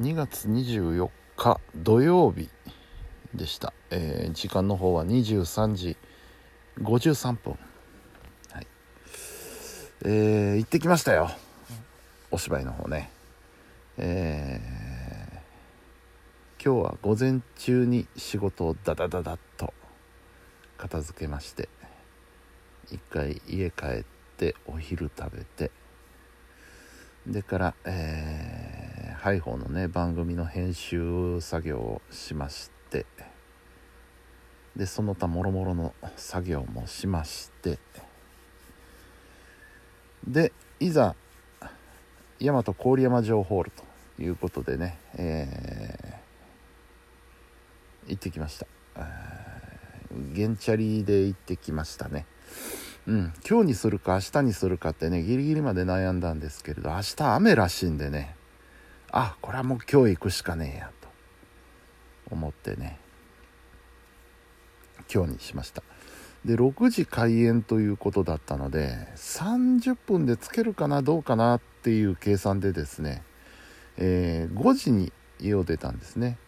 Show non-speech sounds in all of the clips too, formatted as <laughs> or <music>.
2月24日土曜日でした、えー時間の方は23時53分。はい。えー行ってきましたよ。お芝居の方ね。えー今日は午前中に仕事をダダダダッと片付けまして一回家帰ってお昼食べてでから、えーハイホーのね番組の編集作業をしましてでその他もろもろの作業もしましてでいざ大和郡山城ホールということでね、えー行ってきましたあーゲンチャリで行ってきましたねうん今日にするか明日にするかってねギリギリまで悩んだんですけれど明日雨らしいんでねあこれはもう今日行くしかねえやと思ってね。今日にしました。で6時開演ということだったので30分でつけるかなどうかなっていう計算でですね、えー5時に家を出たんですね。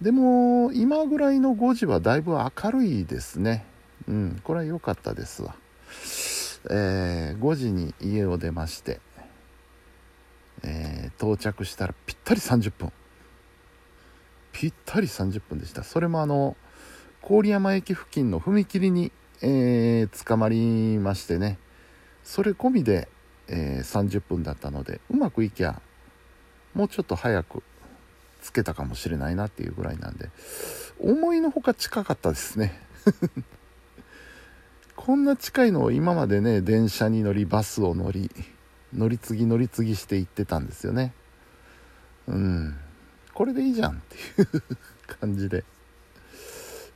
でも今ぐらいの5時はだいぶ明るいですね。うんこれは良かったですわ。えー5時に家を出まして到着したらぴったり30分ぴったり30分でした。それもあの郡山駅付近の踏切に、えー捕まりましてね。それ込みで、えー30分だったのでうまくいきゃもうちょっと早くつけたかもしれないなっていうぐらいなんで思いのほか近かったですね。<laughs> こんな近いのを今までね電車に乗りバスを乗り乗り継ぎ乗り継ぎして行ってたんですよね。うん。これでいいじゃんっていう感じで、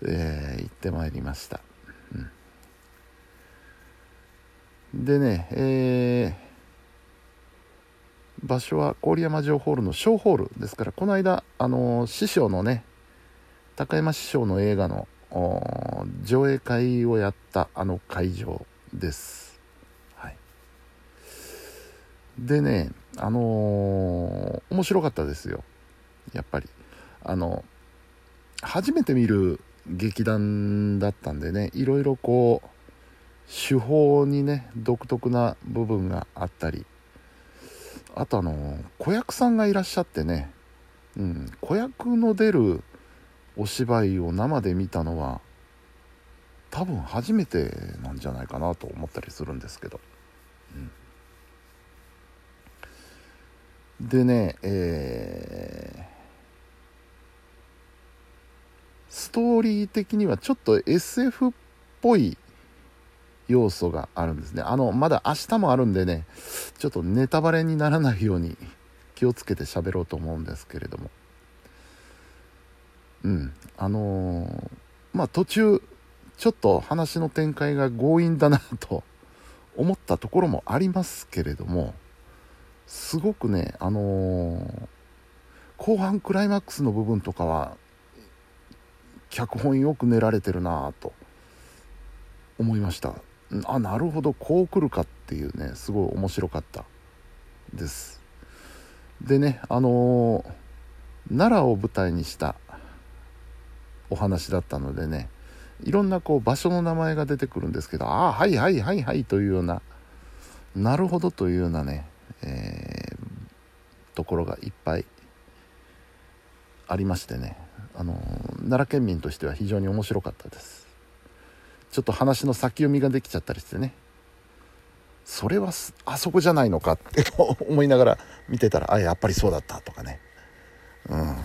えー行ってまいりました、うん。でねえー場所は郡山城ホールの小ホールですからこの間あのー師匠のね高山師匠の映画の上映会をやったあの会場です。でねあのー面白かったですよ。やっぱり。あの初めて見る劇団だったんでねいろいろこう手法にね独特な部分があったり。あとあの子役さんがいらっしゃってね、うん、子役の出るお芝居を生で見たのは多分初めてなんじゃないかなと思ったりするんですけど、うん。でねえーストーリー的にはちょっと SF っぽい要素があるんですね。あのまだ明日もあるんでねちょっとネタバレにならないように気をつけて喋ろうと思うんですけれども。うん。あのーまあ途中ちょっと話の展開が強引だなと思ったところもありますけれども。すごくねあのー後半クライマックスの部分とかは脚本よく練られてるなぁと思いました。あなるほどこう来るかっていうねすごい面白かった。です。でねあのー奈良を舞台にしたお話だったのでねいろんなこう場所の名前が出てくるんですけどああはいはいはいはいというようななるほどというようなね、えーところがいっぱいありましてね。あの奈良県民としては非常に面白かったです。ちょっと話の先読みができちゃったりしてね。それはあそこじゃないのかって <laughs> 思いながら見てたらあやっぱりそうだったとかね。うん。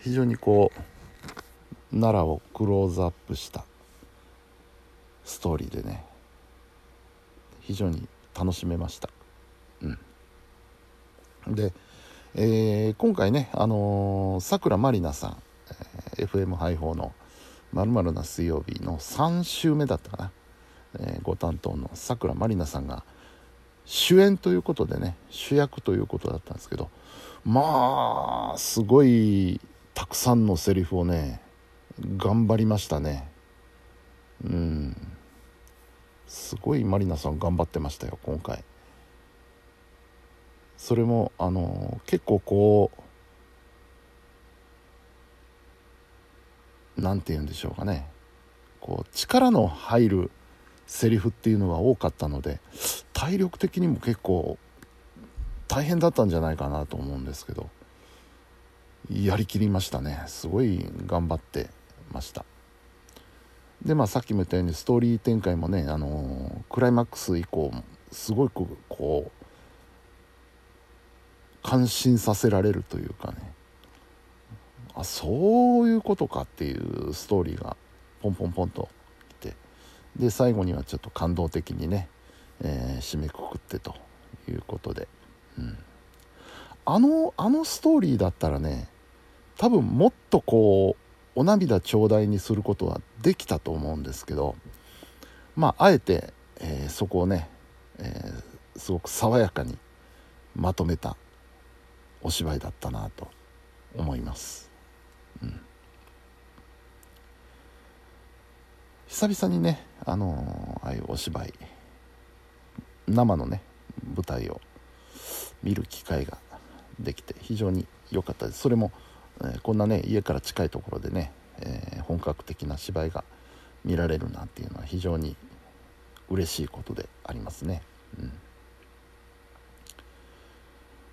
非常にこう奈良をクローズアップしたストーリーでね。非常に楽しめました。うん。でえー今回ねあのさくらまりなさん、えー FM ハイホーの「まるな水曜日」の3週目だったかな、えーご担当のさくらまりなさんが主演ということでね主役ということだったんですけどまあすごいたくさんのセリフをね頑張りましたね。うん。すごいマリナさん頑張ってましたよ今回。それもあの結構こう何て言うんでしょうかね。こう力の入るセリフっていうのが多かったので体力的にも結構大変だったんじゃないかなと思うんですけどやりきりましたね。すごい頑張ってました。でまあさっきも言ったようにストーリー展開もねあのクライマックス以降すごくこう感心させられるというかね。あそういうことかっていうストーリーがポンポンポンときて。で最後にはちょっと感動的にね、えー、締めくくってということで、うん、あのあのストーリーだったらね多分もっとこうお涙頂戴にすることはできたと思うんですけどまああえて、えー、そこをね、えー、すごく爽やかにまとめたお芝居だったなと思います、うん、久々にねあのー、ああいうお芝居生のね舞台を見る機会ができて非常に良かったです。それも、えー、こんなね家から近いところでね、えー、本格的な芝居が見られるなんていうのは非常に嬉しいことでありますね。うん。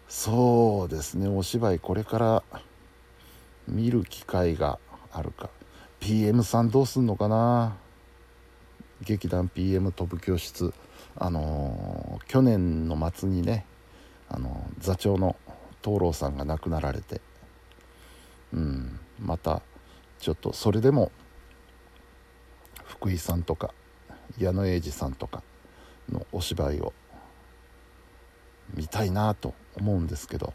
そうですね。お芝居これから見る機会があるか。PM さんどうすんのかな？劇団 PM 飛ぶ教室。あのー、去年の末にね、あのー、座長の東郎さんが亡くなられて。うん。またちょっとそれでも福井さんとか矢野英二さんとかのお芝居を見たいなと思うんですけど、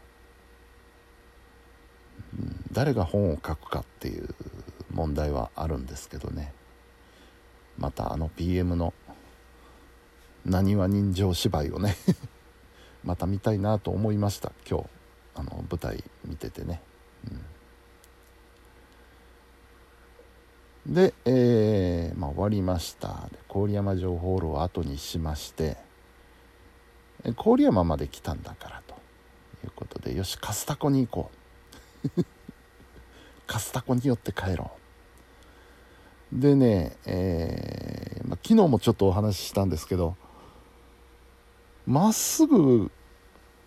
誰が本を書くかっていう問題はあるんですけどね。またあの PM のなにわ人情芝居をね <laughs> また見たいなと思いました今日。あの舞台見ててね、うん、で、えーまあ、終わりました。郡山城ホールを後にしまして郡山まで来たんだからということでよしカスタコに行こう。<laughs> カスタコに寄って帰ろう。でね、えーま、昨日もちょっとお話ししたんですけどまっすぐ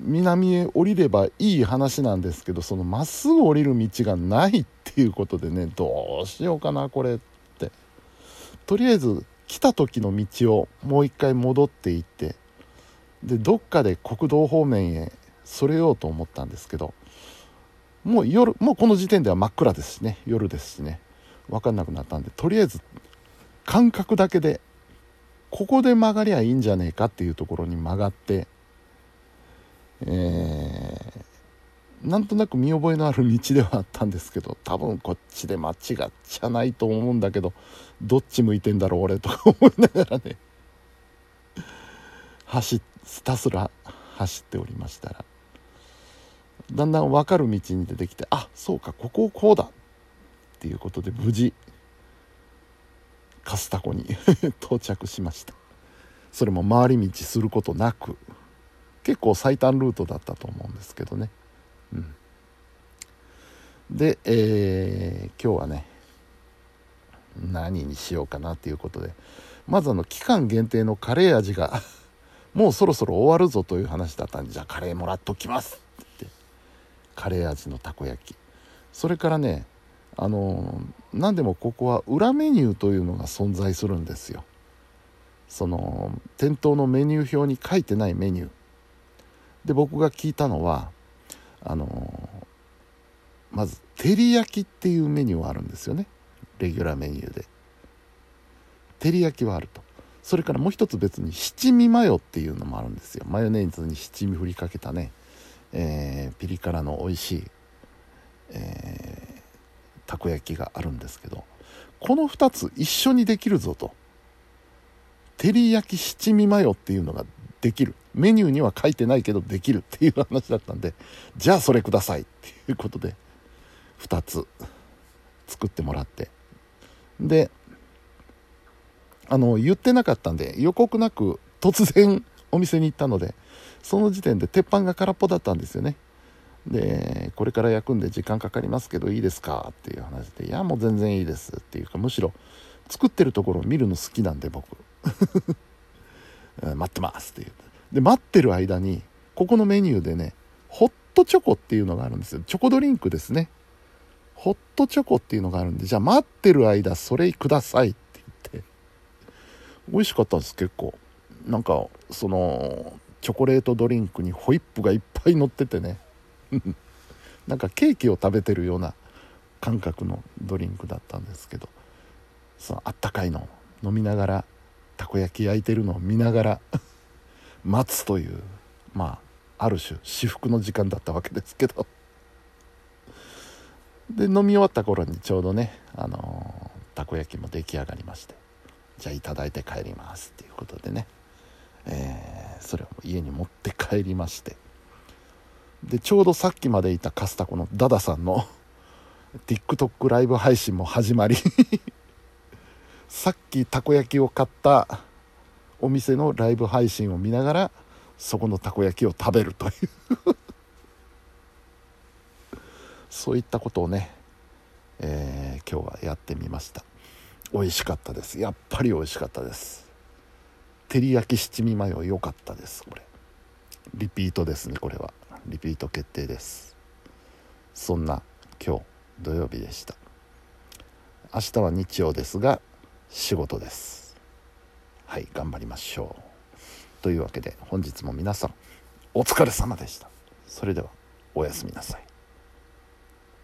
南へ降りればいい話なんですけどそのまっすぐ降りる道がないっていうことでねどうしようかなこれって。とりあえず来た時の道をもう一回戻っていってでどっかで国道方面へそれようと思ったんですけどもう夜もうこの時点では真っ暗ですしね。夜ですしね。分かんなくなったんでとりあえず感覚だけでここで曲がりゃいいんじゃねえかっていうところに曲がってえー、なんとなく見覚えのある道ではあったんですけど多分こっちで間違っちゃないと思うんだけどどっち向いてんだろう俺とか思いながらね走っひたすら走っておりましたらだんだん分かる道に出てきてあそうかここをこうだっていうことで無事カスタコに <laughs> 到着しました。それも回り道することなく結構最短ルートだったと思うんですけどね。うん。で、えー、今日はね何にしようかなっていうことでまずあの期間限定のカレー味がもうそろそろ終わるぞという話だったんでじゃあカレーもらっときます。ってカレー味のたこ焼き。それからねあの何でもここは裏メニューというのが存在するんですよ。その店頭のメニュー表に書いてないメニュー。で僕が聞いたのはあのまず照り焼きっていうメニューはあるんですよね。レギュラーメニューで。照り焼きはあると。それからもう一つ別に七味マヨっていうのもあるんですよ。マヨネーズに七味振りかけたね、えー、ピリ辛の美味しい、えー、たこ焼きがあるんですけどこの2つ一緒にできるぞと。照り焼き七味マヨっていうのができる。メニューには書いてないけどできるっていう話だったんでじゃあそれくださいっていうことで2つ作ってもらって。であの言ってなかったんで予告なく突然お店に行ったのでその時点で鉄板が空っぽだったんですよね。でこれから焼くんで時間かかりますけどいいですか？っていう話でいやもう全然いいですっていうかむしろ作ってるところを見るの好きなんで僕。<laughs> 待ってますっていう。で待ってる間にここのメニューでねホットチョコっていうのがあるんですよ。チョコドリンクですね。ホットチョコっていうのがあるんでじゃあ待ってる間それください美味しかったんです結構。なんかそのチョコレートドリンクにホイップがいっぱい乗っててね。<laughs> なんかケーキを食べてるような感覚のドリンクだったんですけど。そのあったかいの。飲みながらたこ焼き焼いてるのを見ながら <laughs> 待つというまあある種至福の時間だったわけですけど。で飲み終わった頃にちょうどねあのー、たこ焼きも出来上がりまして。じゃあ頂いて帰りますっていうことでね、えー、それを家に持って帰りまして。でちょうどさっきまでいたカスタコのダダさんの <laughs> TikTok ライブ配信も始まり <laughs> さっきたこ焼きを買ったお店のライブ配信を見ながらそこのたこ焼きを食べるという。<laughs> そういったことをね、えー、今日はやってみました。美味しかったです。やっぱり美味しかったです。照り焼き七味マヨ良かったですこれ。リピートですねこれは。リピート決定です。そんな今日土曜日でした。明日は日曜ですが仕事です。はい頑張りましょう。というわけで本日も皆さんお疲れ様でした。それではおやすみなさい。